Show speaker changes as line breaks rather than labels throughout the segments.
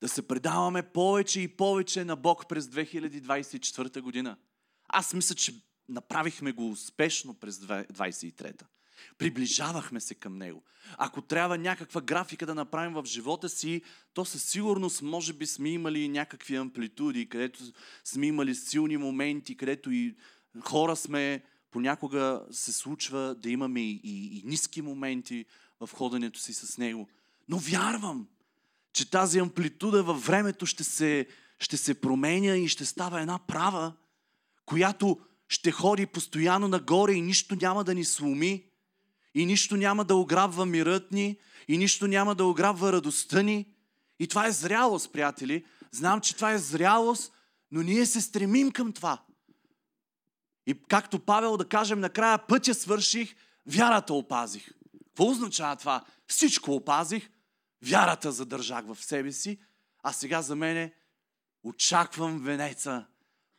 да се предаваме повече и повече на Бог през 2024 година. Аз мисля, че направихме го успешно през 2023. Приближавахме се към Него. Ако трябва някаква графика да направим в живота си, то със сигурност може би сме имали някакви амплитуди, където сме имали силни моменти, където и хора сме, понякога се случва да имаме и, и, и ниски моменти в ходенето си с Него. Но вярвам, че тази амплитуда във времето ще се, ще се променя и ще става една права, която ще ходи постоянно нагоре и нищо няма да ни сломи, и нищо няма да ограбва мирът ни, и нищо няма да ограбва радостта ни. И това е зрялост, приятели. Знам, че това е зрялост, но ние се стремим към това. И както Павел да кажем, накрая пътя свърших, вярата опазих. Какво означава това? Всичко опазих, вярата задържах в себе си, а сега за мене очаквам венеца,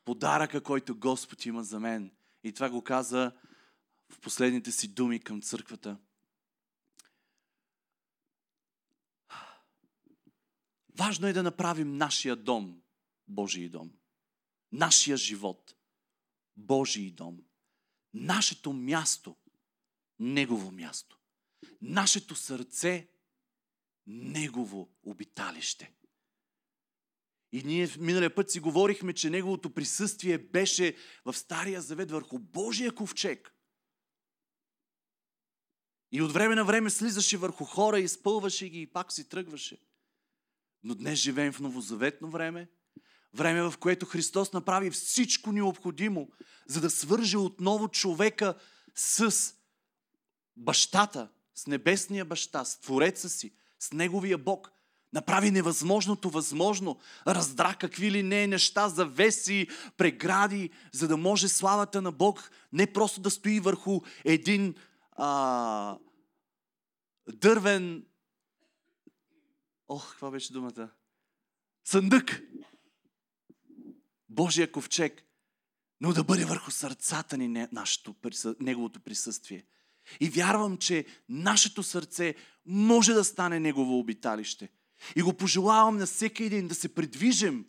подаръка, който Господ има за мен. И това го каза в последните си думи към църквата. Важно е да направим нашия дом Божий дом. Нашия живот Божий дом. Нашето място Негово място. Нашето сърце Негово обиталище. И ние миналия път си говорихме, че Неговото присъствие беше в Стария Завет върху Божия ковчег. И от време на време слизаше върху хора, изпълваше ги и пак си тръгваше. Но днес живеем в новозаветно време, време в което Христос направи всичко необходимо, за да свърже отново човека с бащата, с небесния баща, с Твореца си, с Неговия Бог. Направи невъзможното възможно. Раздра какви ли не неща, завеси, прегради, за да може славата на Бог не просто да стои върху един а, дървен... Ох, каква беше думата? Съндък. Божия ковчег. Но да бъде върху сърцата ни нашето, неговото присъствие. И вярвам, че нашето сърце може да стане Негово обиталище. И го пожелавам на всеки един да се придвижим,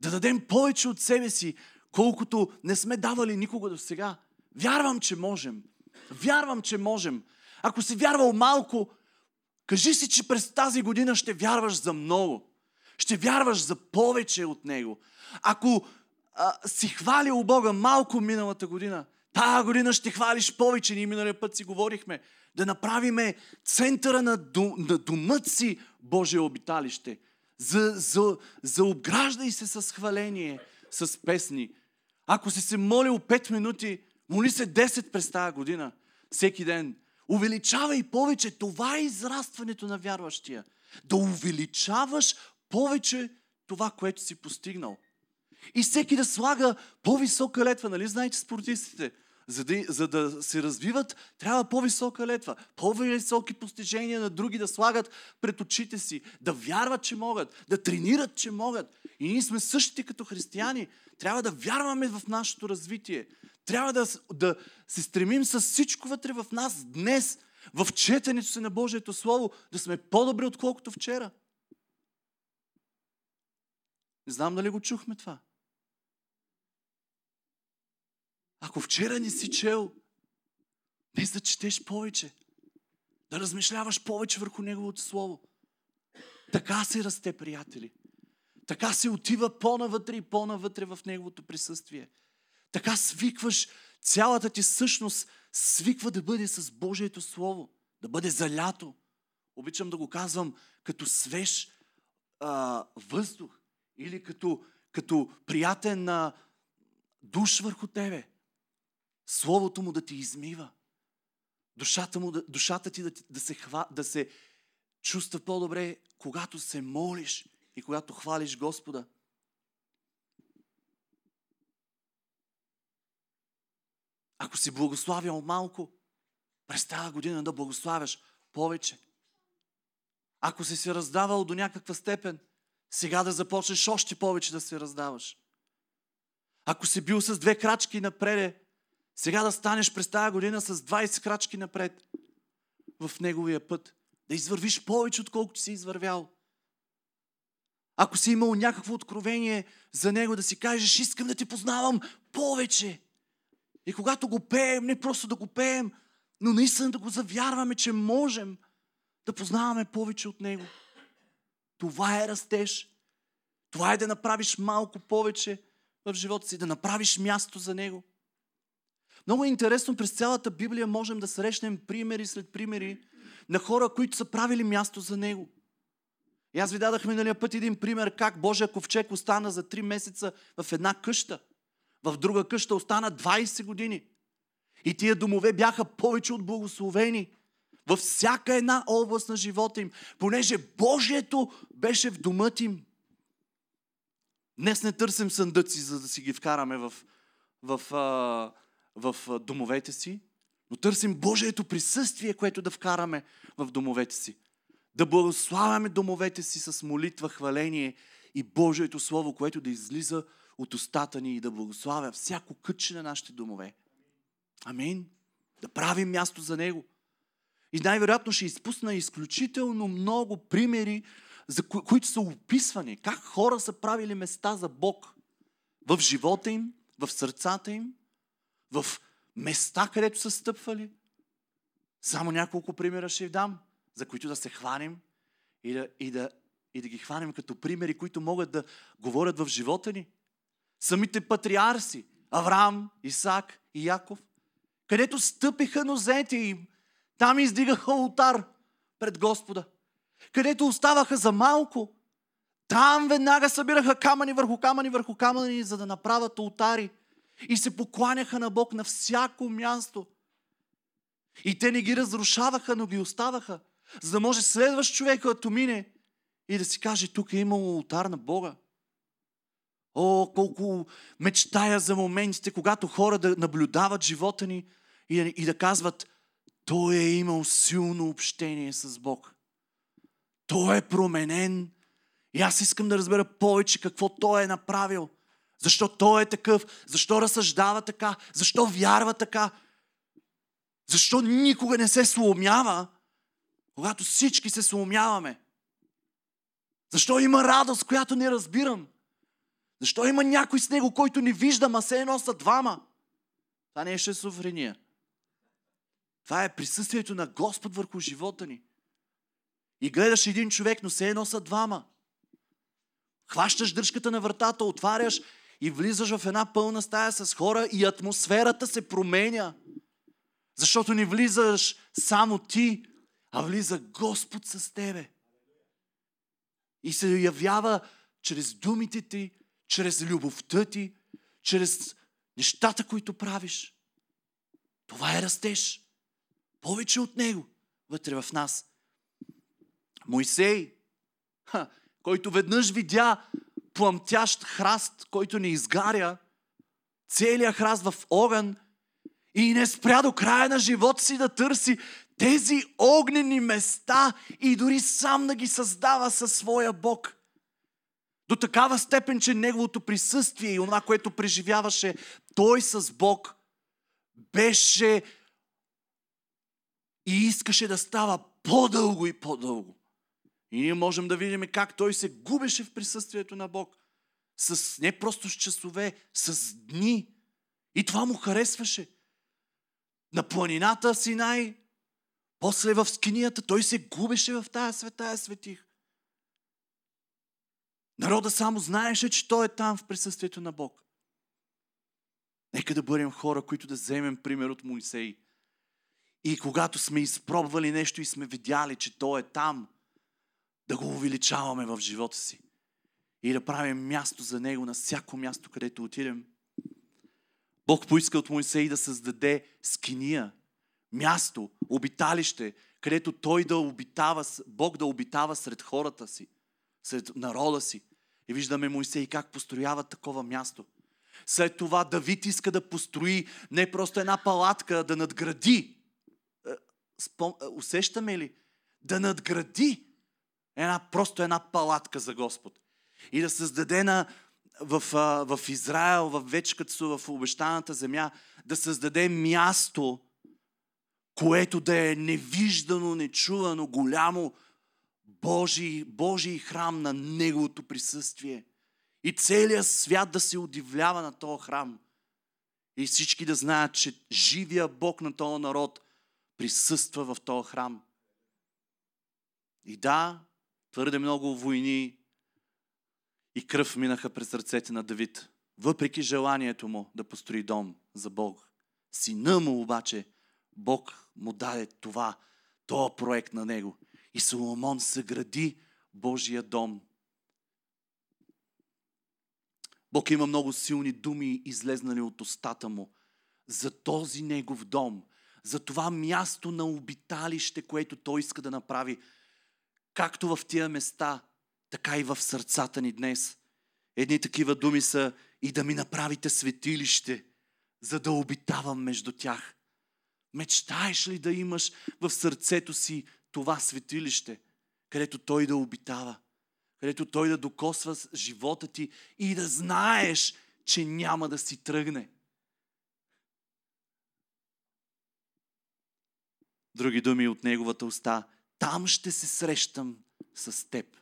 да дадем повече от себе си, колкото не сме давали никога до сега. Вярвам, че можем. Вярвам, че можем. Ако си вярвал малко, кажи си, че през тази година ще вярваш за много. Ще вярваш за повече от Него. Ако а, си хвалил Бога малко миналата година, Тая година ще хвалиш повече. Ние миналия път си говорихме. Да направиме центъра на, дум, на думът си Божие обиталище. За, за, за обграждай се с хваление, с песни. Ако си се молил 5 минути, моли се 10 през тази година, всеки ден. Увеличавай повече. Това е израстването на вярващия. Да увеличаваш повече това, което си постигнал. И всеки да слага по-висока летва. Нали знаете спортистите? За да, за да се развиват, трябва по-висока летва. По-високи постижения на други да слагат пред очите си. Да вярват, че могат. Да тренират, че могат. И ние сме същите като християни. Трябва да вярваме в нашето развитие. Трябва да, да се стремим с всичко вътре в нас днес, в четенето си на Божието Слово, да сме по-добри, отколкото вчера. Не знам дали го чухме това. Ако вчера не си чел, днес да четеш повече. Да размишляваш повече върху Неговото Слово. Така се расте, приятели. Така се отива по-навътре и по-навътре в Неговото присъствие. Така свикваш, цялата ти същност свиква да бъде с Божието Слово. Да бъде залято. Обичам да го казвам като свеж а, въздух или като, като приятен а, душ върху тебе. Словото му да ти измива. Душата, му, душата ти да, да, се хва, да се чувства по-добре, когато се молиш и когато хвалиш Господа. Ако си благославял малко, през тази година да благославяш повече. Ако си се раздавал до някаква степен, сега да започнеш още повече да се раздаваш. Ако си бил с две крачки напред, сега да станеш през тази година с 20 крачки напред в неговия път. Да извървиш повече, отколкото си извървял. Ако си имал някакво откровение за Него, да си кажеш, искам да те познавам повече. И когато го пеем, не просто да го пеем, но наистина да го завярваме, че можем да познаваме повече от Него. Това е растеж. Това е да направиш малко повече в живота си, да направиш място за Него. Много е интересно, през цялата Библия можем да срещнем примери след примери на хора, които са правили място за Него. И аз ви дадах миналия път един пример как Божия ковчег остана за 3 месеца в една къща. В друга къща остана 20 години. И тия домове бяха повече от благословени във всяка една област на живота им, понеже Божието беше в домът им. Днес не търсим съндъци, за да си ги вкараме в, в, в домовете си, но търсим Божието присъствие, което да вкараме в домовете си. Да благославяме домовете си с молитва, хваление и Божието Слово, което да излиза от устата ни и да благославя всяко кътче на нашите домове. Амин. Да правим място за Него. И най-вероятно ще изпусна изключително много примери, за кои, които са описвани. Как хора са правили места за Бог в живота им, в сърцата им, в места, където са стъпвали. Само няколко примера ще ви дам, за които да се хванем и да, и да, и да ги хванем като примери, които могат да говорят в живота ни. Самите патриарси, Авраам, Исак и Яков, където стъпиха нозете им, там издигаха ултар пред Господа. Където оставаха за малко, там веднага събираха камъни върху камъни върху камъни, за да направят ултари. И се покланяха на Бог на всяко място. И те не ги разрушаваха, но ги оставаха, за да може следващ човек, който мине и да си каже, тук е имало ултар на Бога. О, колко мечтая за моментите, когато хора да наблюдават живота ни и и да казват, той е имал силно общение с Бог. Той е променен. И аз искам да разбера повече какво Той е направил. Защо Той е такъв? Защо разсъждава така? Защо вярва така? Защо никога не се сломява, когато всички се сломяваме? Защо има радост, която не разбирам? Защо има някой с него, който не виждам, а се едно са двама? Това не е шизофрения. Това е присъствието на Господ върху живота ни. И гледаш един човек, но се едно са двама. Хващаш дръжката на вратата, отваряш и влизаш в една пълна стая с хора и атмосферата се променя. Защото не влизаш само ти, а влиза Господ с тебе. И се явява чрез думите ти, чрез любовта ти, чрез нещата, които правиш. Това е растеж. Повече от него вътре в нас. Мойсей, ха, който веднъж видя пламтящ храст, който не изгаря, целият храст в огън и не спря до края на живота си да търси тези огнени места и дори сам да ги създава със своя Бог. До такава степен, че неговото присъствие и това, което преживяваше той с Бог, беше и искаше да става по-дълго и по-дълго. И ние можем да видим как той се губеше в присъствието на Бог. С, не просто с часове, с дни. И това му харесваше. На планината Синай, после в скинията, той се губеше в тая света, светих. Народа само знаеше, че той е там в присъствието на Бог. Нека да бъдем хора, които да вземем пример от Моисей. И когато сме изпробвали нещо и сме видяли, че Той е там, да го увеличаваме в живота си. И да правим място за Него на всяко място, където отидем. Бог поиска от Моисей да създаде скиния, място, обиталище, където Той да обитава, Бог да обитава сред хората си, сред народа си. И виждаме Моисей как построява такова място. След това Давид иска да построи не просто една палатка, да надгради спом... Е, усещаме ли? Да надгради една, просто една палатка за Господ. И да създаде на, в, в Израел, в вече като са в обещаната земя, да създаде място, което да е невиждано, нечувано, голямо, Божий, Божий храм на Неговото присъствие. И целият свят да се удивлява на този храм. И всички да знаят, че живия Бог на този народ присъства в този храм. И да, твърде много войни и кръв минаха през ръцете на Давид, въпреки желанието му да построи дом за Бог. Сина му обаче, Бог му даде това, този проект на него. И Соломон съгради Божия дом. Бог има много силни думи, излезнали от устата му за този негов дом, за това място на обиталище, което той иска да направи, както в тия места, така и в сърцата ни днес. Едни такива думи са и да ми направите светилище, за да обитавам между тях. Мечтаеш ли да имаш в сърцето си това светилище, където Той да обитава, където Той да докосва живота ти и да знаеш, че няма да си тръгне. Други думи от Неговата уста. Там ще се срещам с теб.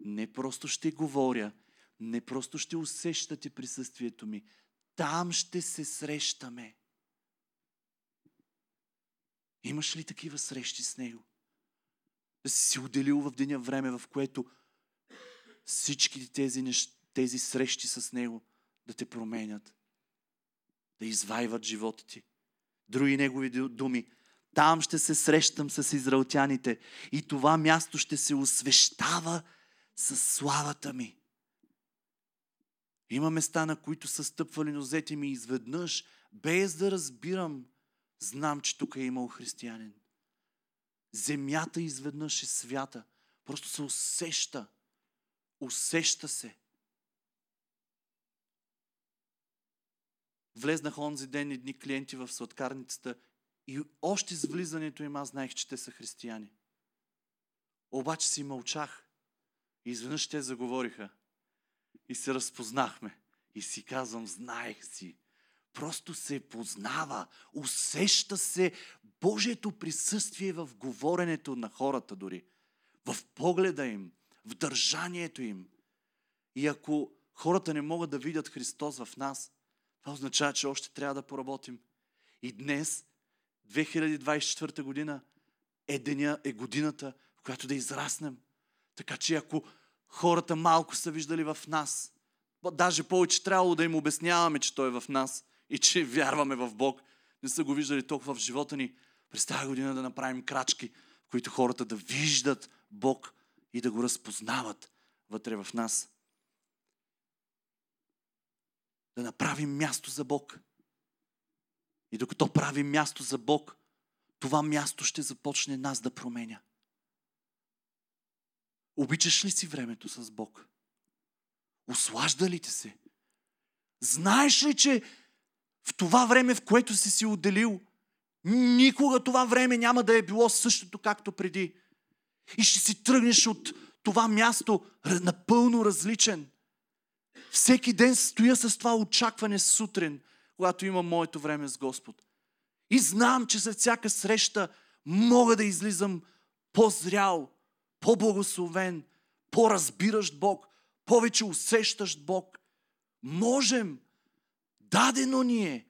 Не просто ще говоря, не просто ще усещате присъствието ми. Там ще се срещаме. Имаш ли такива срещи с Него? Да си си отделил в деня време, в което всички тези, тези срещи с Него да те променят, да извайват живота ти. Други Негови думи. Там ще се срещам с израелтяните и това място ще се освещава с славата ми. Има места, на които са стъпвали нозете ми изведнъж, без да разбирам, знам, че тук е имал християнин. Земята изведнъж е свята. Просто се усеща. Усеща се. Влезнах онзи ден едни клиенти в сладкарницата и още с влизането им аз знаех, че те са християни. Обаче си мълчах. И изведнъж те заговориха. И се разпознахме. И си казвам, знаех си. Просто се познава, усеща се Божието присъствие в говоренето на хората дори, в погледа им, в държанието им. И ако хората не могат да видят Христос в нас, това означава, че още трябва да поработим. И днес, 2024 година, е деня, е годината, в която да израснем. Така че ако хората малко са виждали в нас, даже повече трябвало да им обясняваме, че Той е в нас и че вярваме в Бог, не са го виждали толкова в живота ни, през тази година да направим крачки, в които хората да виждат Бог и да го разпознават вътре в нас. Да направим място за Бог. И докато правим място за Бог, това място ще започне нас да променя. Обичаш ли си времето с Бог? Ослажда ли ти се? Знаеш ли, че в това време, в което си си отделил, Никога това време няма да е било същото, както преди. И ще си тръгнеш от това място напълно различен. Всеки ден стоя с това очакване сутрин, когато имам моето време с Господ. И знам, че за всяка среща мога да излизам по-зрял, по-благословен, по-разбиращ Бог, повече усещащ Бог. Можем. Дадено ни е.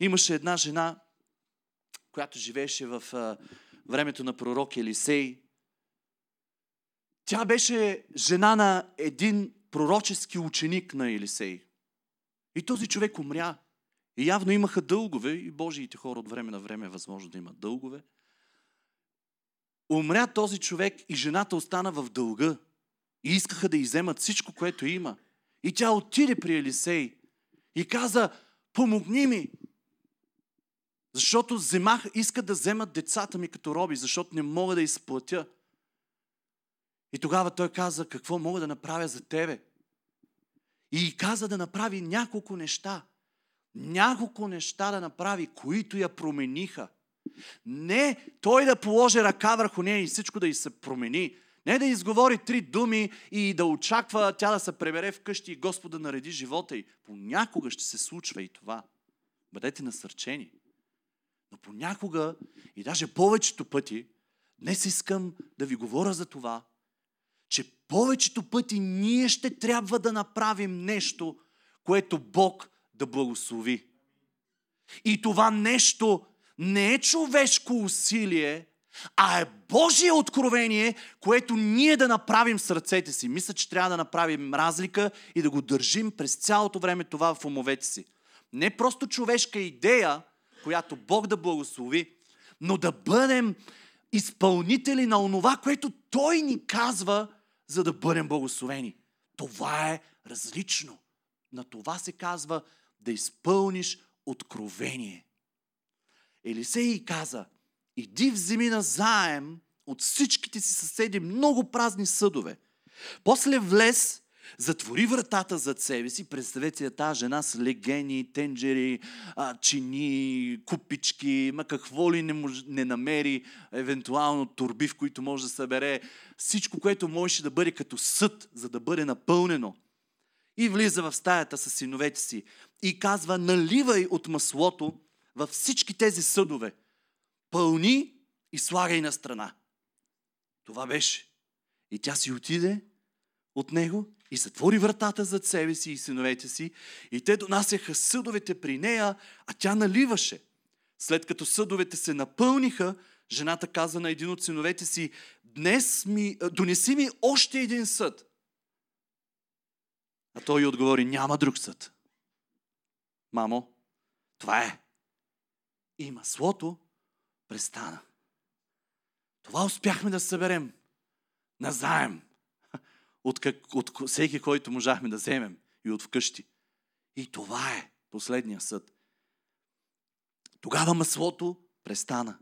Имаше една жена, която живееше в времето на пророк Елисей. Тя беше жена на един пророчески ученик на Елисей. И този човек умря. И явно имаха дългове, и Божиите хора от време на време е възможно да имат дългове. Умря този човек и жената остана в дълга. И искаха да иземат всичко, което има. И тя отиде при Елисей и каза, помогни ми, защото вземах, искат да вземат децата ми като роби, защото не мога да изплатя. И тогава той каза, какво мога да направя за тебе? И каза да направи няколко неща. Няколко неща да направи, които я промениха. Не той да положи ръка върху нея и всичко да й се промени. Не да изговори три думи и да очаква тя да се пребере вкъщи и Господа нареди живота й. Понякога ще се случва и това. Бъдете насърчени. Но понякога, и даже повечето пъти, днес искам да ви говоря за това, че повечето пъти ние ще трябва да направим нещо, което Бог да благослови. И това нещо не е човешко усилие, а е Божие откровение, което ние да направим с ръцете си. Мисля, че трябва да направим разлика и да го държим през цялото време това в умовете си. Не просто човешка идея, която Бог да благослови, но да бъдем изпълнители на онова, което Той ни казва, за да бъдем благословени. Това е различно. На това се казва да изпълниш откровение. Елисей каза, иди вземи на заем от всичките си съседи много празни съдове. После влез, затвори вратата зад себе си. Представете си тази жена с легени, тенджери, а, чини, купички, ма какво ли не, мож, не намери, евентуално турби, в които може да събере. Всичко, което можеше да бъде като съд, за да бъде напълнено. И влиза в стаята с синовете си и казва, наливай от маслото във всички тези съдове. Пълни и слагай на страна. Това беше. И тя си отиде от него и затвори вратата зад себе си и синовете си. И те донасяха съдовете при нея, а тя наливаше. След като съдовете се напълниха, жената каза на един от синовете си, днес ми, донеси ми още един съд. А той отговори, няма друг съд. Мамо, това е. И маслото престана. Това успяхме да съберем. Назаем. От, как, от всеки, който можахме да вземем. И от вкъщи. И това е последния съд. Тогава маслото престана.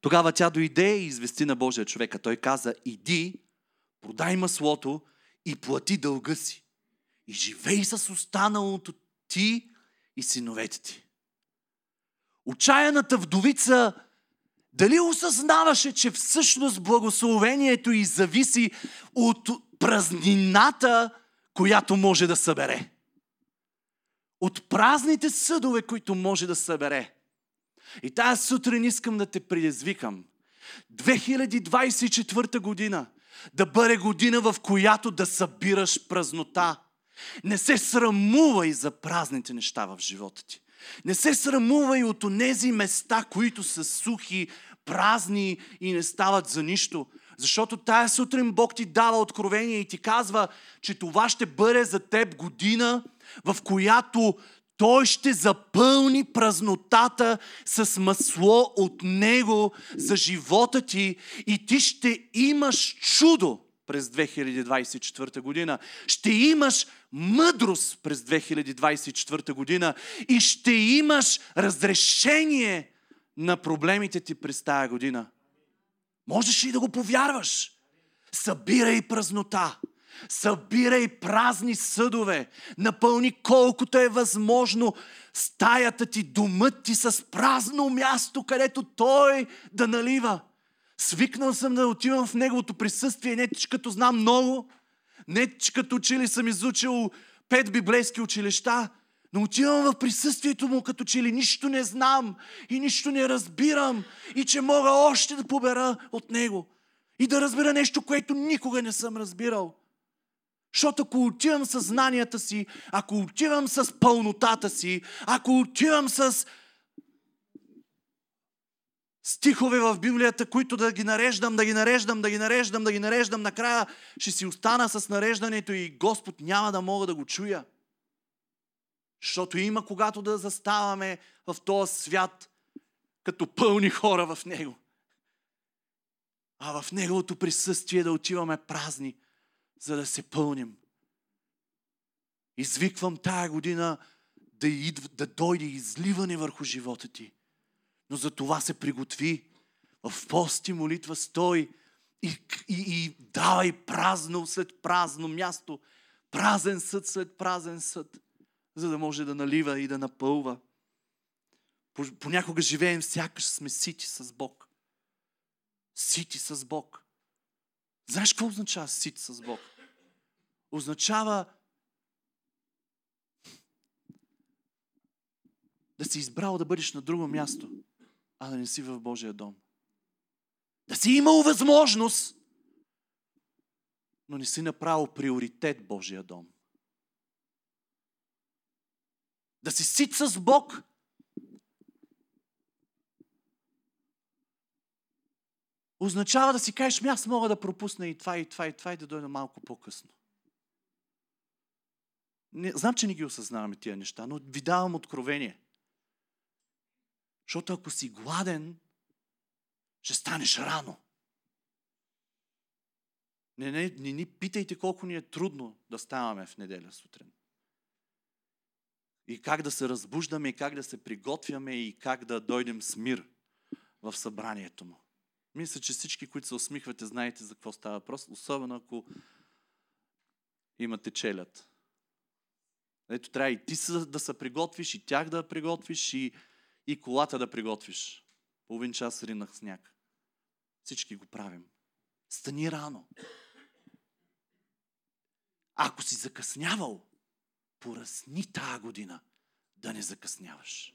Тогава тя дойде и извести на Божия човека. Той каза, иди, продай маслото и плати дълга си. И живей с останалото ти и синовете ти. Отчаяната вдовица дали осъзнаваше, че всъщност благословението й зависи от празнината, която може да събере? От празните съдове, които може да събере. И тази сутрин искам да те предизвикам. 2024 година да бъде година, в която да събираш празнота. Не се срамувай за празните неща в живота ти. Не се срамувай от тези места, които са сухи, празни и не стават за нищо. Защото тая сутрин Бог ти дава откровение и ти казва, че това ще бъде за теб година, в която той ще запълни празнотата с масло от Него за живота ти и ти ще имаш чудо през 2024 година. Ще имаш мъдрост през 2024 година и ще имаш разрешение на проблемите ти през тая година. Можеш ли да го повярваш? Събирай празнота. Събирай празни съдове. Напълни колкото е възможно стаята ти, думът ти с празно място, където той да налива. Свикнал съм да отивам в неговото присъствие, не като знам много, не че като учили съм изучил пет библейски училища, но отивам в присъствието му, като че ли нищо не знам и нищо не разбирам и че мога още да побера от него и да разбера нещо, което никога не съм разбирал. Защото ако отивам с знанията си, ако отивам с пълнотата си, ако отивам с стихове в Библията, които да ги нареждам, да ги нареждам, да ги нареждам, да ги нареждам, накрая ще си остана с нареждането и Господ няма да мога да го чуя. Защото има когато да заставаме в този свят като пълни хора в Него. А в Неговото присъствие да отиваме празни, за да се пълним. Извиквам тая година да, идва, да дойде изливане върху живота ти. Но за това се приготви. В пост и молитва стой и, и, и давай празно след празно място, празен съд след празен съд за да може да налива и да напълва. Понякога живеем сякаш сме сити с Бог. Сити с Бог. Знаеш какво означава сити с Бог? Означава да си избрал да бъдеш на друго място. А да не си в Божия дом. Да си имал възможност, но не си направил приоритет Божия дом. Да си сит с Бог, означава да си кажеш, ми аз мога да пропусна и това, и това, и това, и да дойда малко по-късно. Не, знам, че не ги осъзнаваме тия неща, но ви давам откровение. Защото ако си гладен, ще станеш рано. Не, не, не ни питайте колко ни е трудно да ставаме в неделя сутрин. И как да се разбуждаме, и как да се приготвяме, и как да дойдем с мир в събранието му. Мисля, че всички, които се усмихвате, знаете за какво става въпрос, особено ако имате челят. Ето трябва и ти да се приготвиш, и тях да приготвиш, и, и колата да приготвиш. Половин час ринах сняг. Всички го правим. Стани рано. Ако си закъснявал, поразни тази година да не закъсняваш.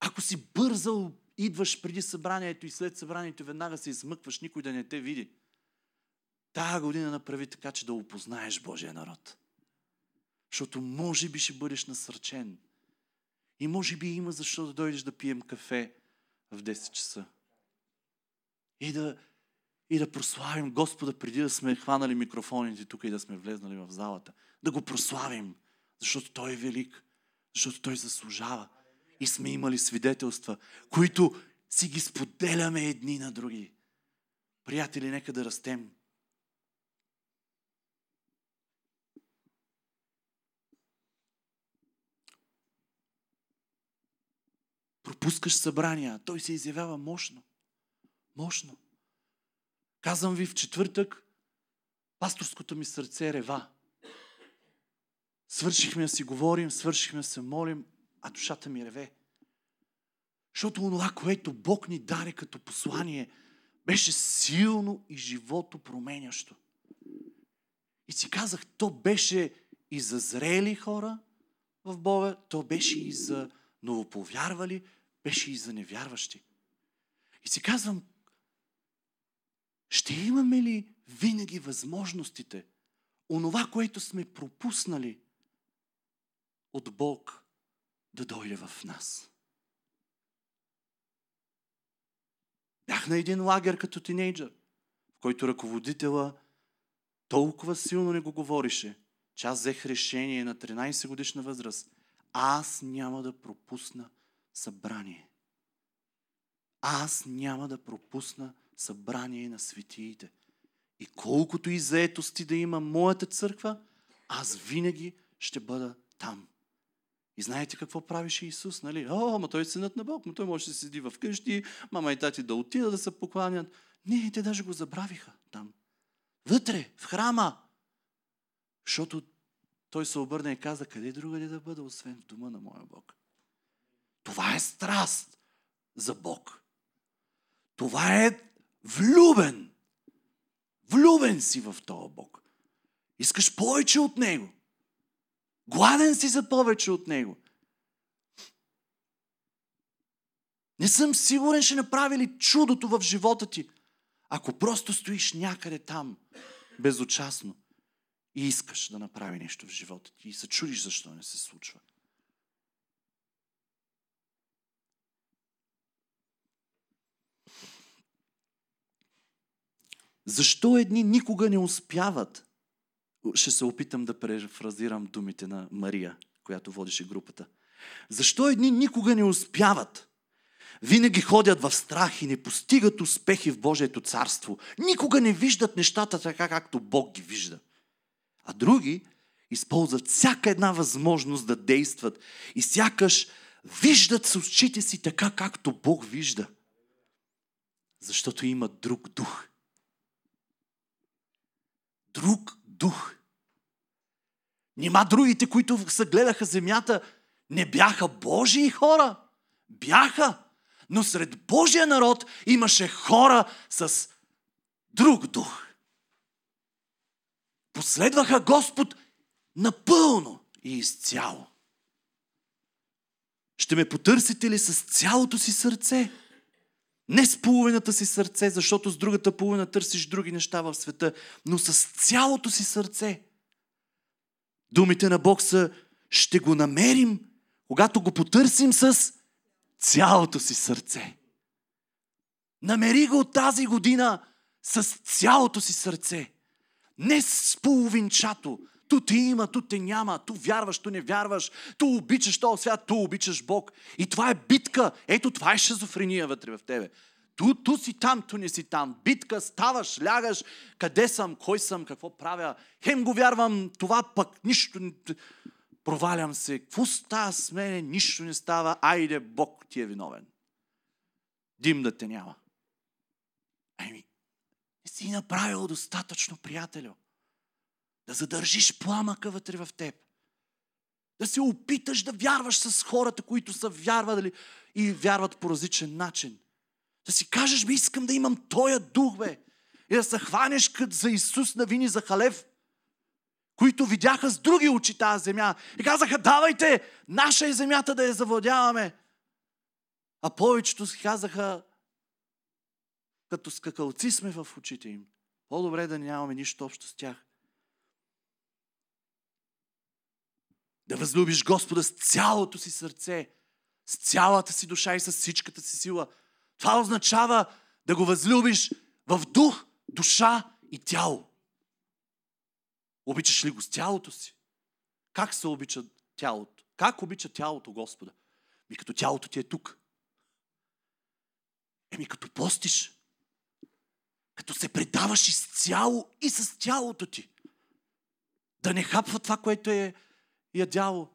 Ако си бързал, идваш преди събранието и след събранието веднага се измъкваш, никой да не те види. Тая година направи така, че да опознаеш Божия народ. Защото може би ще бъдеш насърчен. И може би има защо да дойдеш да пием кафе в 10 часа. И да, и да прославим Господа преди да сме хванали микрофоните тук и да сме влезнали в залата. Да го прославим, защото Той е велик, защото Той заслужава. И сме имали свидетелства, които си ги споделяме едни на други. Приятели, нека да растем. Пропускаш събрания, той се изявява мощно. Мощно. Казвам ви в четвъртък, пасторското ми сърце рева. Свършихме да си говорим, свършихме да се молим, а душата ми реве. Защото онова, което Бог ни даде като послание, беше силно и живото променящо. И си казах, то беше и за зрели хора в Бога, то беше и за новоповярвали, беше и за невярващи. И си казвам, ще имаме ли винаги възможностите, онова, което сме пропуснали от Бог, да дойде в нас? Бях на един лагер като тинейджър, в който ръководителя толкова силно не го говорише, че аз взех решение на 13 годишна възраст. Аз няма да пропусна събрание. Аз няма да пропусна събрание на светиите. И колкото и заетости да има моята църква, аз винаги ще бъда там. И знаете какво правише Исус, нали? О, ама той е синът на Бог, но той може да седи в къщи, мама и тати да отидат да се покланят. Не, те даже го забравиха там. Вътре, в храма. Защото той се обърна и каза, къде другаде да бъда, освен в дома на моя Бог. Това е страст за Бог. Това е влюбен. Влюбен си в този Бог. Искаш повече от Него. Гладен си за повече от Него. Не съм сигурен, ще направи ли чудото в живота ти, ако просто стоиш някъде там, безучастно и искаш да направи нещо в живота ти и се чудиш защо не се случва. Защо едни никога не успяват? Ще се опитам да префразирам думите на Мария, която водеше групата. Защо едни никога не успяват? Винаги ходят в страх и не постигат успехи в Божието царство. Никога не виждат нещата така, както Бог ги вижда. А други използват всяка една възможност да действат и сякаш виждат с очите си така, както Бог вижда. Защото има друг дух друг дух. Нима другите, които се гледаха земята, не бяха Божии хора? Бяха. Но сред Божия народ имаше хора с друг дух. Последваха Господ напълно и изцяло. Ще ме потърсите ли с цялото си сърце? Не с половината си сърце, защото с другата половина търсиш други неща в света, но с цялото си сърце. Думите на Бог са ще го намерим, когато го потърсим с цялото си сърце. Намери го тази година с цялото си сърце. Не с половинчато. Ту те има, ту те няма, ту вярваш, ту не вярваш, ту обичаш този свят, ту обичаш Бог. И това е битка. Ето това е шизофрения вътре в тебе. Ту, ту си там, ту не си там. Битка, ставаш, лягаш, къде съм, кой съм, какво правя. Хем го вярвам, това пък нищо не... Провалям се. Какво става с мене? Нищо не става. Айде, Бог ти е виновен. Дим да те няма. Ами, не си направил достатъчно, приятелю. Да задържиш пламъка вътре в теб. Да се опиташ да вярваш с хората, които са вярвали и вярват по различен начин. Да си кажеш, бе, искам да имам тоя дух, бе. И да се хванеш като за Исус на вини за халев, които видяха с други очи тази земя. И казаха, давайте, наша е земята да я завладяваме. А повечето си казаха, като скакалци сме в очите им. По-добре да нямаме нищо общо с тях. Да възлюбиш Господа с цялото си сърце, с цялата си душа и с всичката си сила. Това означава да го възлюбиш в дух, душа и тяло. Обичаш ли го с тялото си? Как се обича тялото? Как обича тялото Господа? Ми като тялото ти е тук. Еми като постиш. Като се предаваш изцяло и с тялото ти. Да не хапва това, което е ядяло.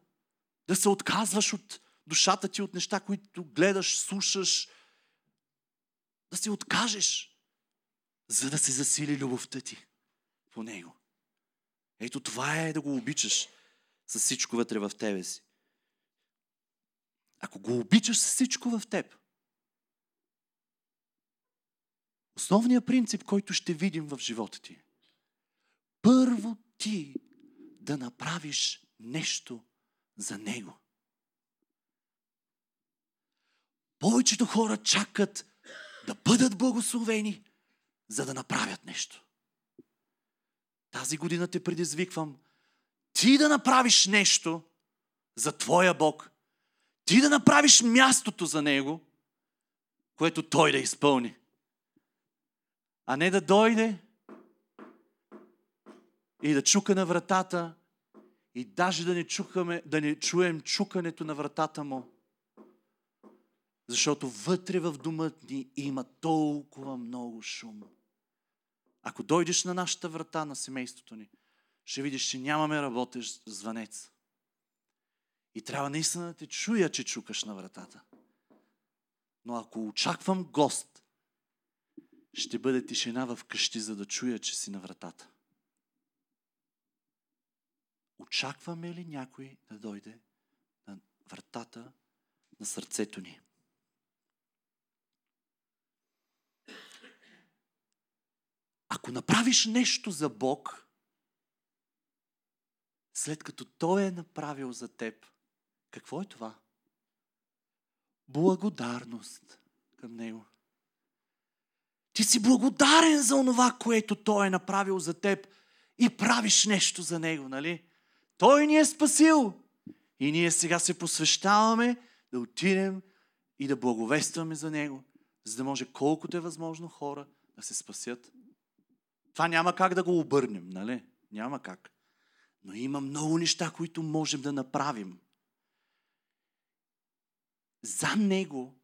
Да се отказваш от душата ти, от неща, които гледаш, слушаш. Да се откажеш, за да се засили любовта ти по него. Ето това е да го обичаш с всичко вътре в тебе си. Ако го обичаш с всичко в теб, основният принцип, който ще видим в живота ти, първо ти да направиш нещо за Него. Повечето хора чакат да бъдат благословени, за да направят нещо. Тази година те предизвиквам ти да направиш нещо за Твоя Бог, ти да направиш мястото за Него, което Той да изпълни. А не да дойде и да чука на вратата и даже да не, чукаме, да не чуем чукането на вратата му. Защото вътре в думът ни има толкова много шум. Ако дойдеш на нашата врата, на семейството ни, ще видиш, че нямаме работещ звънец. И трябва наистина да те чуя, че чукаш на вратата. Но ако очаквам гост, ще бъде тишина в къщи, за да чуя, че си на вратата. Очакваме ли някой да дойде на вратата на сърцето ни? Ако направиш нещо за Бог, след като Той е направил за теб, какво е това? Благодарност към Него. Ти си благодарен за онова, което Той е направил за теб и правиш нещо за Него, нали? Той ни е спасил. И ние сега се посвещаваме да отидем и да благовестваме за Него, за да може колкото е възможно хора да се спасят. Това няма как да го обърнем, нали? Няма как. Но има много неща, които можем да направим. За Него,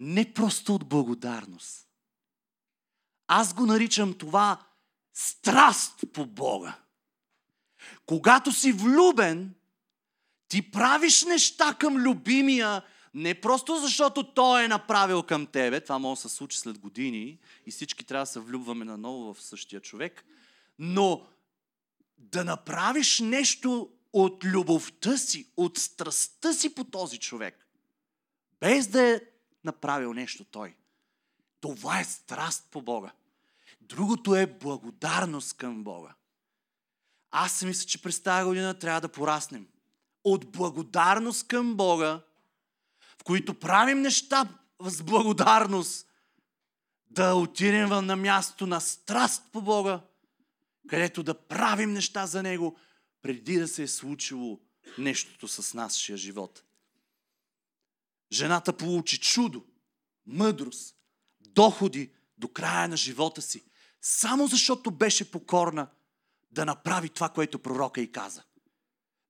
не просто от благодарност. Аз го наричам това страст по Бога. Когато си влюбен, ти правиш неща към любимия, не просто защото той е направил към тебе, това може да се случи след години и всички трябва да се влюбваме наново в същия човек, но да направиш нещо от любовта си, от страстта си по този човек, без да е направил нещо той. Това е страст по Бога. Другото е благодарност към Бога. Аз си мисля, че през тази година трябва да пораснем. От благодарност към Бога в които правим неща с благодарност, да отидем на място на страст по Бога, където да правим неща за Него, преди да се е случило нещото с нашия живот. Жената получи чудо, мъдрост, доходи до края на живота си, само защото беше покорна да направи това, което пророка й каза.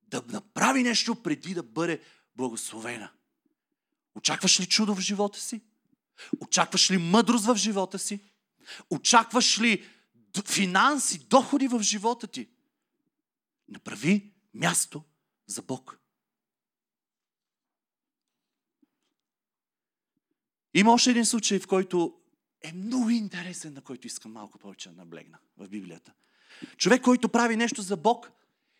Да направи нещо преди да бъде благословена. Очакваш ли чудо в живота си? Очакваш ли мъдрост в живота си? Очакваш ли финанси, доходи в живота ти? Направи място за Бог. Има още един случай, в който е много интересен, на който искам малко повече да наблегна в Библията. Човек, който прави нещо за Бог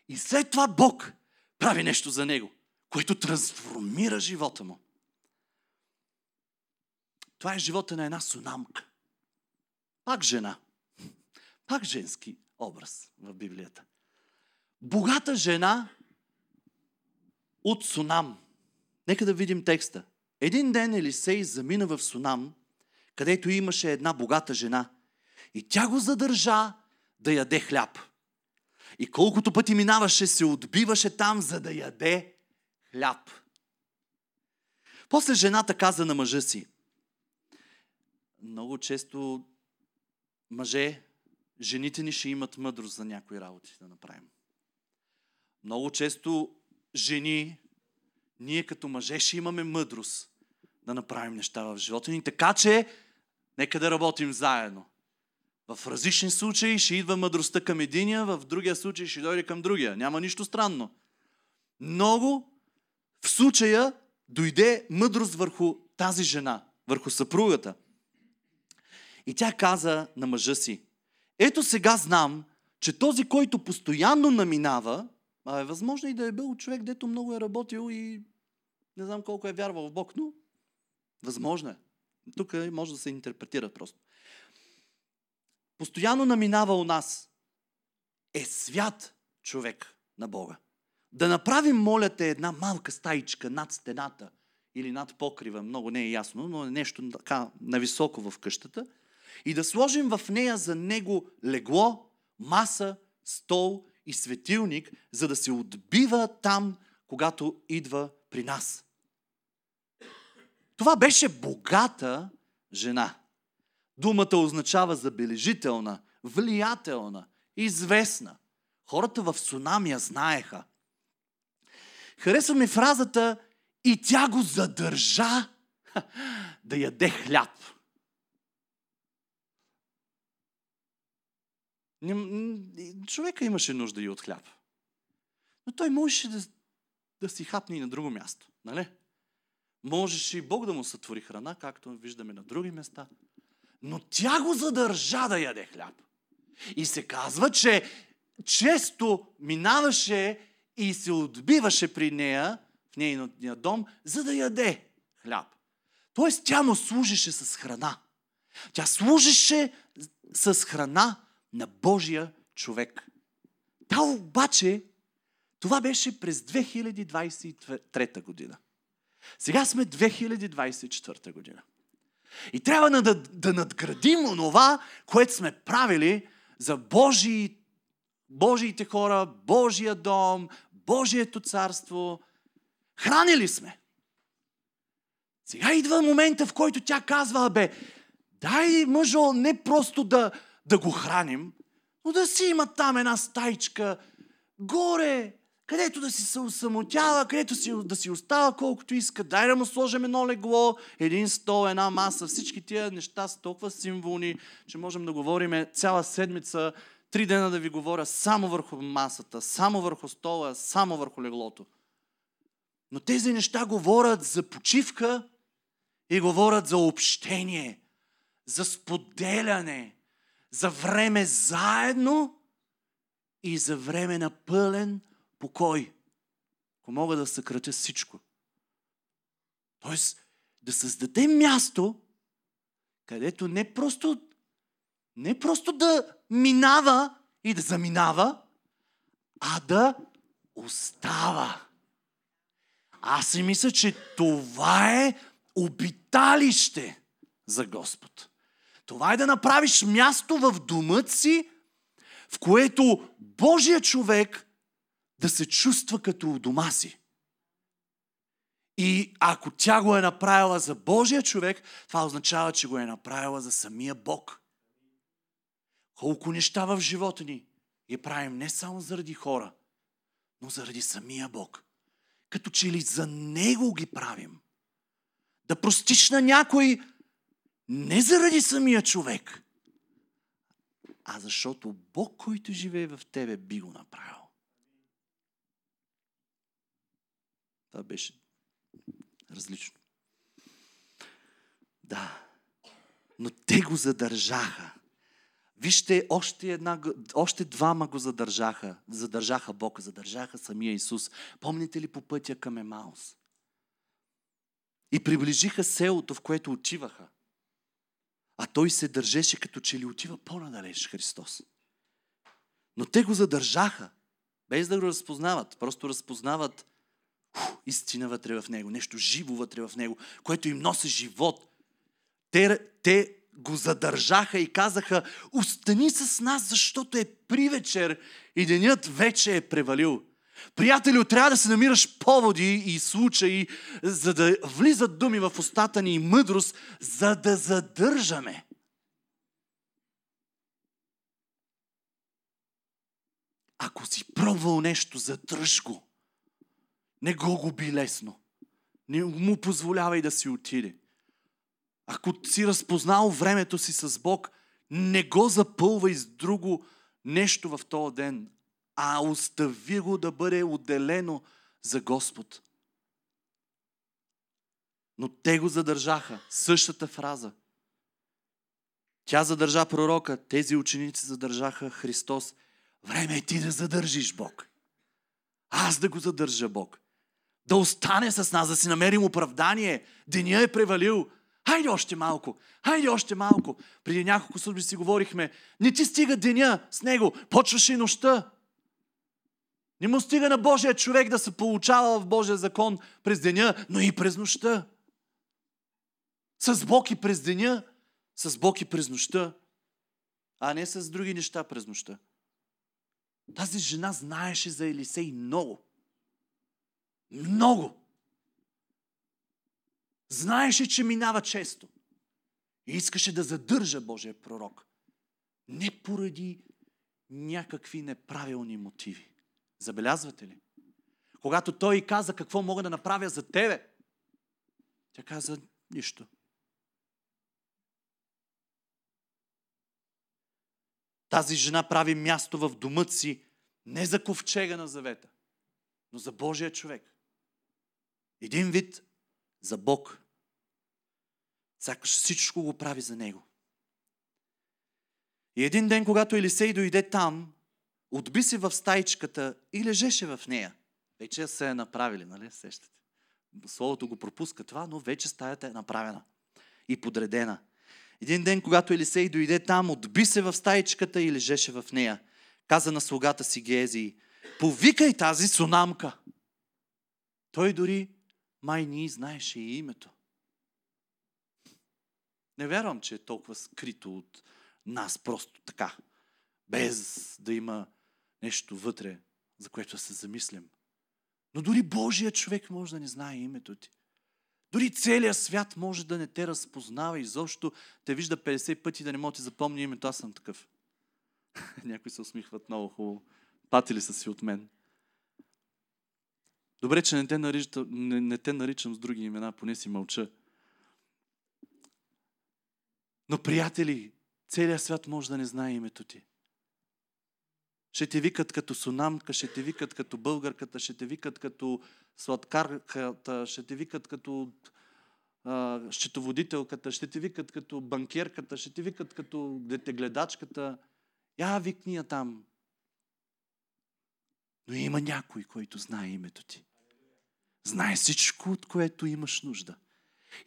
и след това Бог прави нещо за него, което трансформира живота му. Това е живота на една сунамка. Пак жена. Пак женски образ в Библията. Богата жена от Сунам. Нека да видим текста. Един ден Елисей замина в Сунам, където имаше една богата жена. И тя го задържа да яде хляб. И колкото пъти минаваше, се отбиваше там, за да яде хляб. После жената каза на мъжа си, много често мъже, жените ни ще имат мъдрост за някои работи да направим. Много често жени, ние като мъже ще имаме мъдрост да направим неща в живота ни. Така че, нека да работим заедно. В различни случаи ще идва мъдростта към единия, в другия случай ще дойде към другия. Няма нищо странно. Много в случая дойде мъдрост върху тази жена, върху съпругата. И тя каза на мъжа си, ето сега знам, че този, който постоянно наминава, а е възможно и да е бил човек, дето много е работил и не знам колко е вярвал в Бог, но възможно е. Тук може да се интерпретира просто. Постоянно наминава у нас е свят човек на Бога. Да направим, моля те, една малка стаичка над стената или над покрива, много не е ясно, но е нещо така нависоко в къщата, и да сложим в нея за него легло, маса, стол и светилник, за да се отбива там, когато идва при нас. Това беше богата жена. Думата означава забележителна, влиятелна, известна. Хората в Сунамия знаеха. Харесва ми фразата и тя го задържа да яде хляб. Човека имаше нужда и от хляб. Но той можеше да, да си хапне и на друго място. Нали? Можеше и Бог да му сътвори храна, както виждаме на други места. Но тя го задържа да яде хляб. И се казва, че често минаваше и се отбиваше при нея, в нейния дом, за да яде хляб. Тоест тя му служеше с храна. Тя служеше с храна на Божия човек. Та обаче, това беше през 2023 година. Сега сме 2024 година. И трябва да, да надградим онова, което сме правили за Божии, Божиите хора, Божия дом, Божието царство. Хранили сме. Сега идва момента, в който тя казва, бе, дай мъжо не просто да, да го храним, но да си има там една стайчка горе, където да си се усамотява, където си, да си остава колкото иска. Дай да му сложим едно легло, един стол, една маса. Всички тия неща са толкова символни, че можем да говорим цяла седмица, три дена да ви говоря само върху масата, само върху стола, само върху леглото. Но тези неща говорят за почивка и говорят за общение, за споделяне, за време заедно и за време на пълен покой. Ако мога да съкратя всичко. Тоест, да създадем място, където не просто, не просто да минава и да заминава, а да остава. Аз си мисля, че това е обиталище за Господ. Това е да направиш място в думът си, в което Божия човек да се чувства като у дома си. И ако тя го е направила за Божия човек, това означава, че го е направила за самия Бог. Колко неща в живота ни ги правим не само заради хора, но заради самия Бог. Като че ли за Него ги правим. Да простиш на някой не заради самия човек, а защото Бог, който живее в тебе, би го направил. Това беше различно. Да. Но те го задържаха. Вижте, още, една, още двама го задържаха. Задържаха Бог, задържаха самия Исус. Помните ли по пътя към Емаус? И приближиха селото, в което отиваха. А той се държеше като че ли отива по-надалеч Христос. Но те го задържаха, без да го разпознават. Просто разпознават истина вътре в него, нещо живо вътре в него, което им носи живот. Те, те го задържаха и казаха, остани с нас, защото е привечер и денят вече е превалил. Приятелю, трябва да се намираш поводи и случаи, за да влизат думи в устата ни и мъдрост, за да задържаме. Ако си пробвал нещо, задърж го. Не го губи лесно. Не му позволявай да си отиде. Ако си разпознал времето си с Бог, не го запълвай с друго нещо в този ден, а остави го да бъде отделено за Господ. Но те го задържаха. Същата фраза. Тя задържа пророка, тези ученици задържаха Христос. Време е ти да задържиш Бог. Аз да го задържа Бог. Да остане с нас, да си намерим оправдание. Деня е превалил. Хайде още малко. Хайде още малко. Преди няколко служби си говорихме. Не ти стига деня с него. Почваше и нощта. Не му стига на Божия човек да се получава в Божия закон през деня, но и през нощта. С Бог и през деня, с Бог и през нощта, а не с други неща през нощта. Тази жена знаеше за Елисей много. Много. Знаеше, че минава често. И искаше да задържа Божия пророк. Не поради някакви неправилни мотиви. Забелязвате ли? Когато той каза какво мога да направя за тебе, тя каза нищо. Тази жена прави място в домът си не за ковчега на завета, но за Божия човек. Един вид за Бог. Сякаш всичко го прави за Него. И един ден, когато Елисей дойде там, отби се в стайчката и лежеше в нея. Вече се е направили, нали? Сещате. Словото го пропуска това, но вече стаята е направена и подредена. Един ден, когато Елисей дойде там, отби се в стаичката и лежеше в нея. Каза на слугата си Гези, повикай тази сунамка. Той дори май ни знаеше и името. Не вярвам, че е толкова скрито от нас просто така, без да има нещо вътре, за което се замислям. Но дори Божия човек може да не знае името ти. Дори целият свят може да не те разпознава и защо те вижда 50 пъти да не може да запомни името. Аз съм такъв. Някои се усмихват много хубаво. Патили са си от мен. Добре, че не те, наричам, не, не те наричам с други имена, поне си мълча. Но, приятели, целият свят може да не знае името ти. Ще те викат като сунамка, ще те викат като българката, ще те викат като сладкарката, ще те викат като а, счетоводителката, ще те викат като банкерката, ще те викат като детегледачката. Я викни я там. Но има някой, който знае името ти. Знае всичко, от което имаш нужда.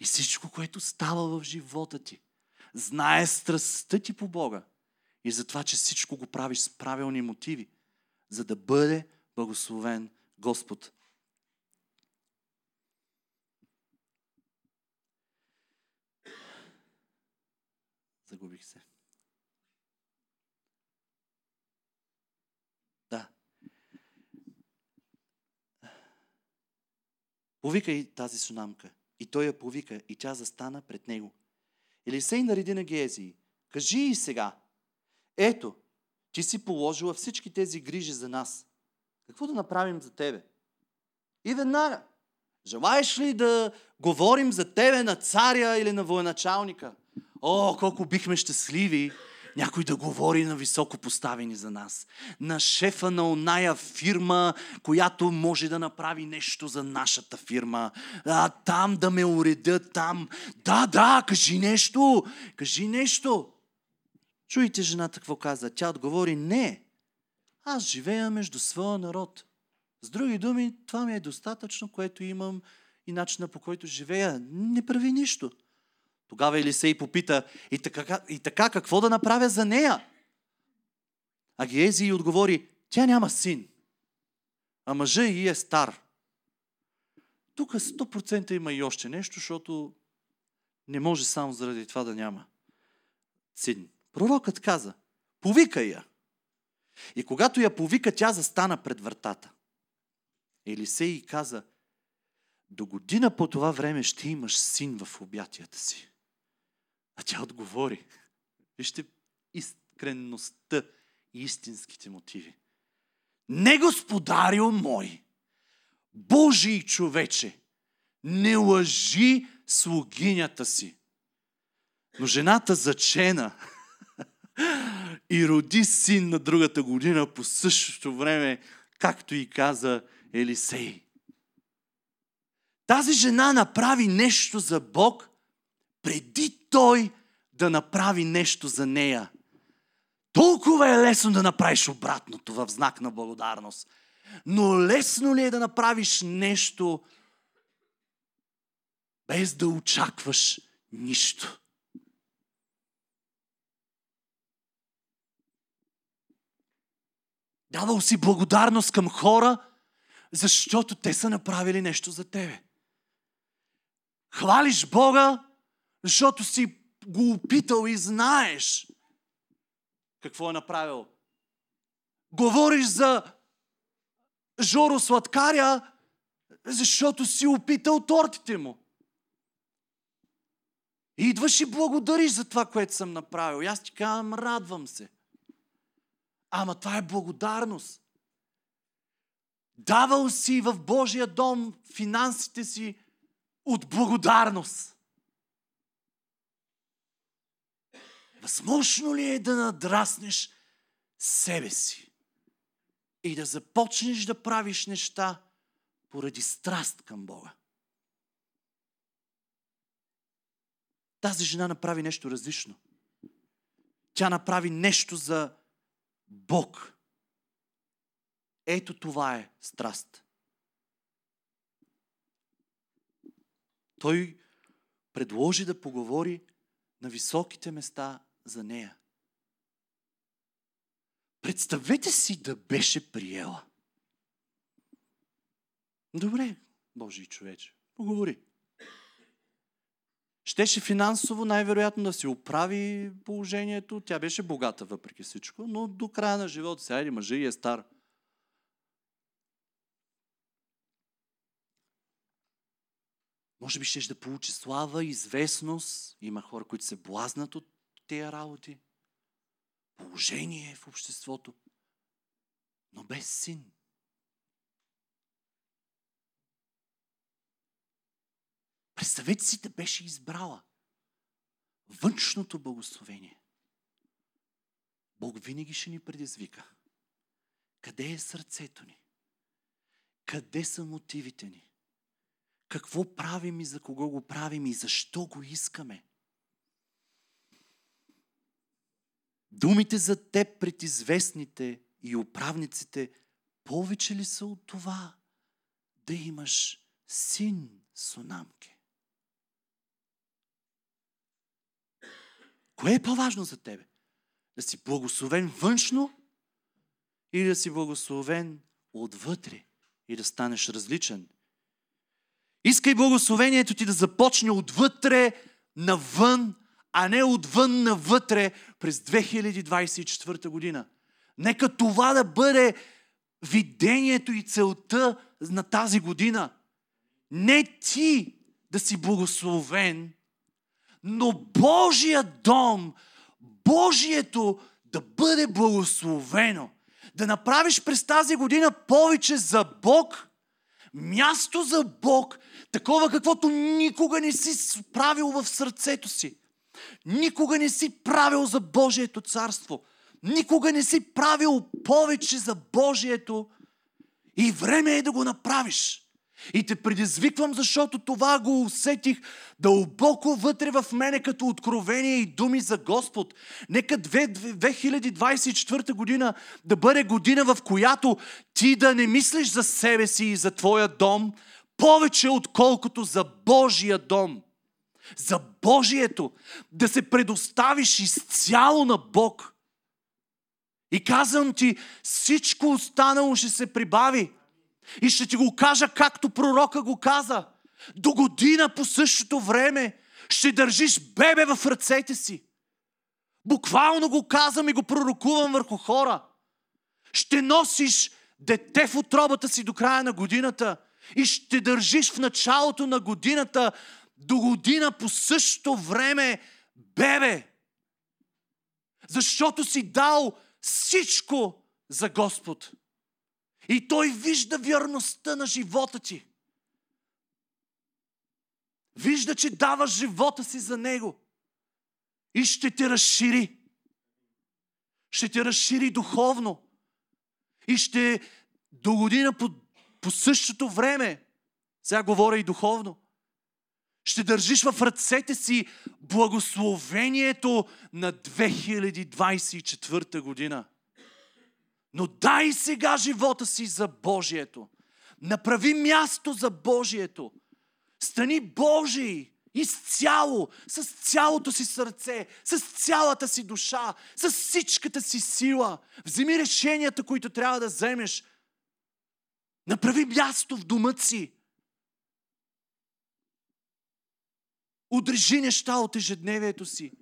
И всичко, което става в живота ти. Знае страстта ти по Бога. И за това, че всичко го правиш с правилни мотиви, за да бъде благословен Господ. Загубих се. Повика и тази сунамка. И той я повика и тя застана пред него. Елисей нареди на Гези. Кажи и сега. Ето, ти си положила всички тези грижи за нас. Какво да направим за тебе? И веднага. Желаеш ли да говорим за тебе на царя или на военачалника? О, колко бихме щастливи някой да говори на високо поставени за нас. На шефа на оная фирма, която може да направи нещо за нашата фирма. А, там да ме уредят, там. Да, да, кажи нещо. Кажи нещо. Чуйте жената какво каза. Тя отговори, не. Аз живея между своя народ. С други думи, това ми е достатъчно, което имам и начина по който живея. Не прави нищо. Тогава Елисей попита, и така, и така какво да направя за нея? А Гиези отговори, тя няма син, а мъжа и е стар. Тук 100% има и още нещо, защото не може само заради това да няма син. Пророкът каза, повикай я. И когато я повика, тя застана пред вратата. Елисей каза, до година по това време ще имаш син в обятията си. А тя отговори. Вижте искренността и истинските мотиви. Не господарио мой, Божий човече, не лъжи слугинята си. Но жената зачена и роди син на другата година по същото време, както и каза Елисей. Тази жена направи нещо за Бог, преди той да направи нещо за нея. Толкова е лесно да направиш обратното в знак на благодарност. Но лесно ли е да направиш нещо без да очакваш нищо? Давал си благодарност към хора, защото те са направили нещо за тебе. Хвалиш Бога, защото си го опитал и знаеш какво е направил. Говориш за Жоро Сладкаря, защото си опитал тортите му. Идваш и благодариш за това, което съм направил. И аз ти казвам, радвам се. Ама това е благодарност. Давал си в Божия дом финансите си от благодарност. Възможно ли е да надраснеш себе си и да започнеш да правиш неща поради страст към Бога? Тази жена направи нещо различно. Тя направи нещо за Бог. Ето това е страст. Той предложи да поговори на високите места за нея. Представете си да беше приела. Добре, Божий човече, поговори. Щеше финансово най-вероятно да си оправи положението. Тя беше богата въпреки всичко, но до края на живота сега или мъжа и е стар. Може би щеш да получи слава, известност. Има хора, които се блазнат от тези работи. Положение в обществото. Но без син. Представете си да беше избрала външното благословение. Бог винаги ще ни предизвика. Къде е сърцето ни? Къде са мотивите ни? Какво правим и за кого го правим и защо го искаме? Думите за теб пред известните и управниците повече ли са от това да имаш син Сунамке? Кое е по-важно за тебе? Да си благословен външно или да си благословен отвътре и да станеш различен? Искай благословението ти да започне отвътре навън, а не отвън навътре през 2024 година. Нека това да бъде видението и целта на тази година. Не ти да си благословен, но Божия дом, Божието да бъде благословено. Да направиш през тази година повече за Бог, място за Бог, такова каквото никога не си правил в сърцето си. Никога не си правил за Божието царство. Никога не си правил повече за Божието. И време е да го направиш. И те предизвиквам, защото това го усетих дълбоко вътре в мене като откровение и думи за Господ. Нека 2024 година да бъде година, в която ти да не мислиш за себе си и за твоя дом, повече отколкото за Божия дом. За Божието. Да се предоставиш изцяло на Бог. И казвам ти, всичко останало ще се прибави. И ще ти го кажа както пророка го каза. До година по същото време ще държиш бебе в ръцете си. Буквално го казвам и го пророкувам върху хора. Ще носиш дете в отробата си до края на годината и ще държиш в началото на годината до година по същото време бебе. Защото си дал всичко за Господ. И Той вижда вярността на живота ти. Вижда, че даваш живота си за Него. И ще те разшири. Ще те разшири духовно. И ще до година по, по същото време, сега говоря и духовно, ще държиш в ръцете си благословението на 2024 година. Но дай сега живота си за Божието. Направи място за Божието. Стани Божий изцяло, с цялото си сърце, с цялата си душа, с всичката си сила. Вземи решенията, които трябва да вземеш. Направи място в домът си. Отрежи неща от ежедневието си.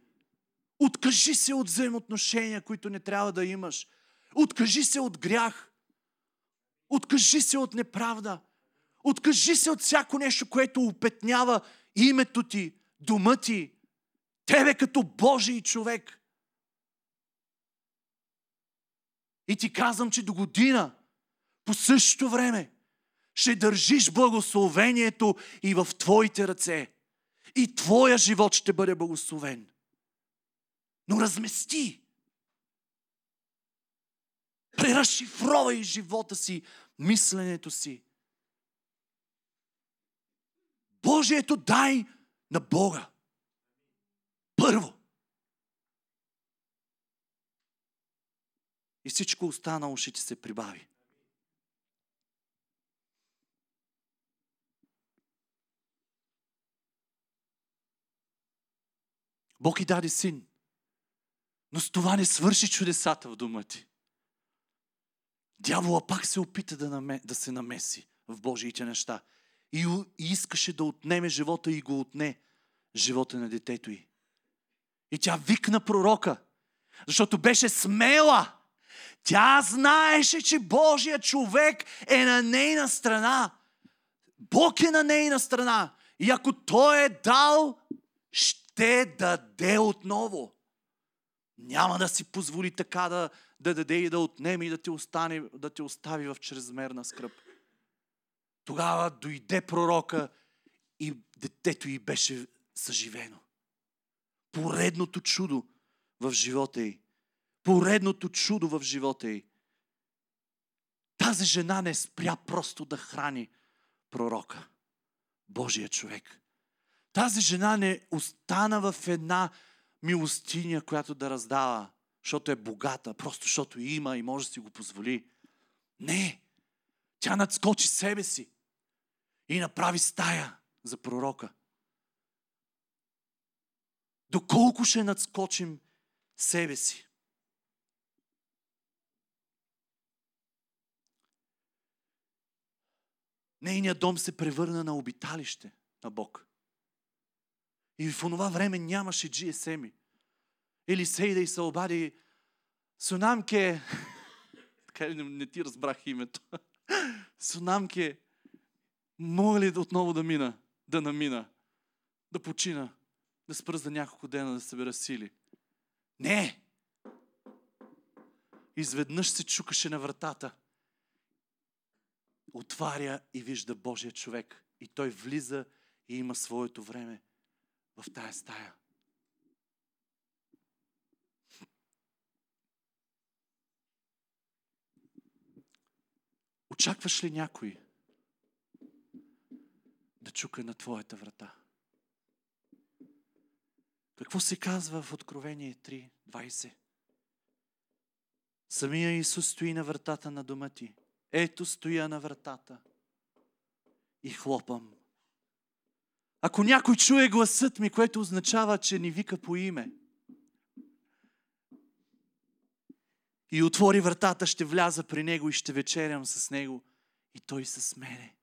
Откажи се от взаимоотношения, които не трябва да имаш. Откажи се от грях. Откажи се от неправда. Откажи се от всяко нещо, което опетнява името ти, дома ти, тебе като Божий човек. И ти казвам, че до година, по същото време, ще държиш благословението и в твоите ръце. И твоя живот ще бъде благословен. Но размести Преразшифровай живота си, мисленето си. Божието дай на Бога. Първо. И всичко останало ще ти се прибави. Бог и даде син. Но с това не свърши чудесата в дома ти. Дявола пак се опита да, наме, да се намеси в Божиите неща. И, и искаше да отнеме живота и го отне живота на детето й. И тя викна пророка, защото беше смела. Тя знаеше, че Божия човек е на нейна страна. Бог е на нейна страна. И ако Той е дал, ще даде отново. Няма да си позволи така да, да даде и да отнеме и да те, остане, да те остави в чрезмерна скръп. Тогава дойде пророка и детето й беше съживено. Поредното чудо в живота й. Поредното чудо в живота й. Тази жена не спря просто да храни пророка, Божия човек. Тази жена не остана в една милостиня, която да раздава защото е богата, просто защото има и може да си го позволи. Не! Тя надскочи себе си и направи стая за пророка. Доколко ще надскочим себе си? Нейният дом се превърна на обиталище на Бог. И в онова време нямаше GSM-и. Елисей да й се обади, Сунамке, така не, не ти разбрах името. Сунамке, мога ли отново да мина, да намина, да почина, да спра няколко дена, да събера сили? Не! Изведнъж се чукаше на вратата. Отваря и вижда Божия човек. И той влиза и има своето време в тая стая. Очакваш ли някой да чука на твоята врата? Какво се казва в Откровение 3.20? Самия Исус стои на вратата на дома ти. Ето стоя на вратата и хлопам. Ако някой чуе гласът ми, което означава, че ни вика по име, и отвори вратата, ще вляза при него и ще вечерям с него и той с мене.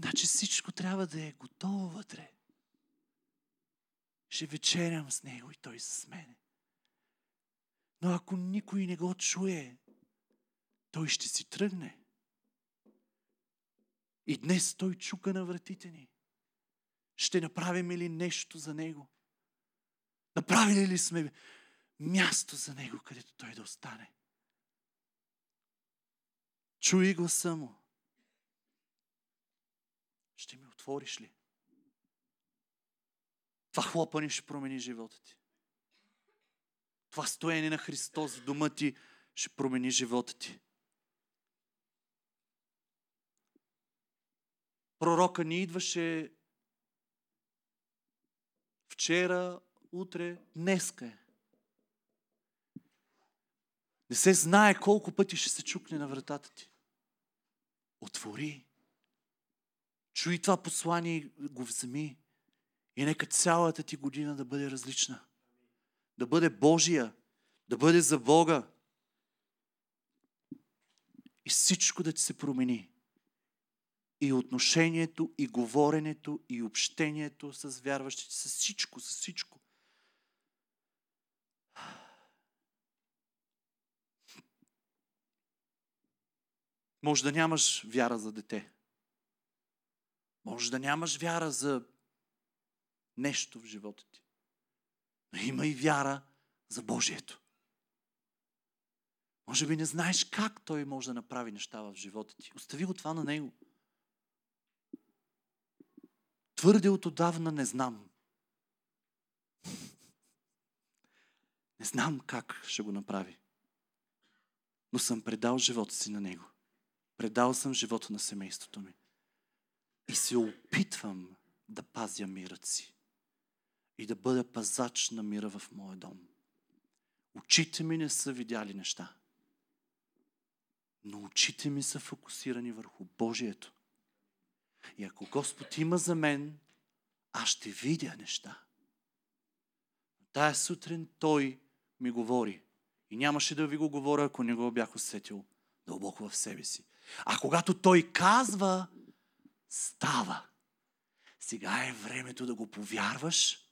Значи всичко трябва да е готово вътре. Ще вечерям с него и той с мене. Но ако никой не го чуе, той ще си тръгне. И днес той чука на вратите ни. Ще направим ли нещо за него? Направили ли сме място за него, където той да остане? Чуй гласа му. Ще ми отвориш ли? Това хлопане ще промени живота ти. Това стоене на Христос в дома ти ще промени живота ти. Пророка ни идваше вчера, утре, днеска е. Не се знае колко пъти ще се чукне на вратата ти. Отвори. Чуй това послание и го вземи. И нека цялата ти година да бъде различна. Да бъде Божия. Да бъде за Бога. И всичко да ти се промени и отношението, и говоренето, и общението с вярващите, с всичко, с всичко. Може да нямаш вяра за дете. Може да нямаш вяра за нещо в живота ти. Но има и вяра за Божието. Може би не знаеш как Той може да направи неща в живота ти. Остави го това на Него. Твърде от отдавна не знам. Не знам как ще го направи. Но съм предал живота си на Него. Предал съм живота на семейството ми. И се опитвам да пазя мирът си. И да бъда пазач на мира в моя дом. Очите ми не са видяли неща. Но очите ми са фокусирани върху Божието. И ако Господ има за мен, аз ще видя неща. Тая сутрин Той ми говори. И нямаше да ви го говоря, ако не го бях усетил дълбоко в себе си. А когато Той казва, става. Сега е времето да го повярваш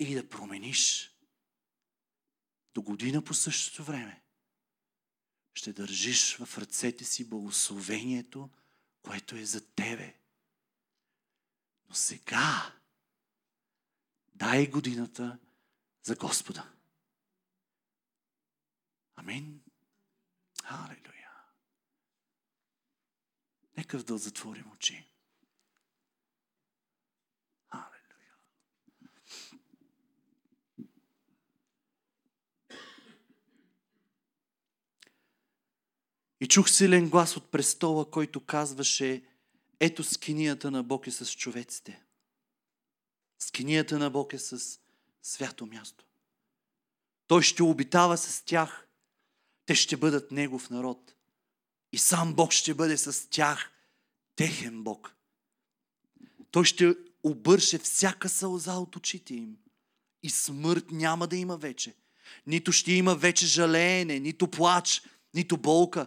и да промениш. До година по същото време ще държиш в ръцете си благословението, което е за тебе. Но сега дай годината за Господа. Амин. Халелуя. Нека да затворим очи. И чух силен глас от престола, който казваше ето скинията на Бог е с човеците. Скинията на Бог е с свято място. Той ще обитава с тях. Те ще бъдат Негов народ. И сам Бог ще бъде с тях техен Бог. Той ще обърше всяка сълза от очите им. И смърт няма да има вече. Нито ще има вече жалеене, нито плач, нито болка.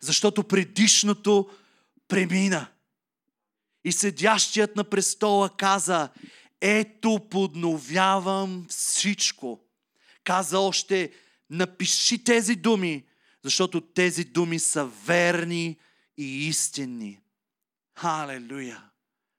Защото предишното премина. И седящият на престола каза, ето подновявам всичко. Каза още, напиши тези думи, защото тези думи са верни и истинни. Халелуя!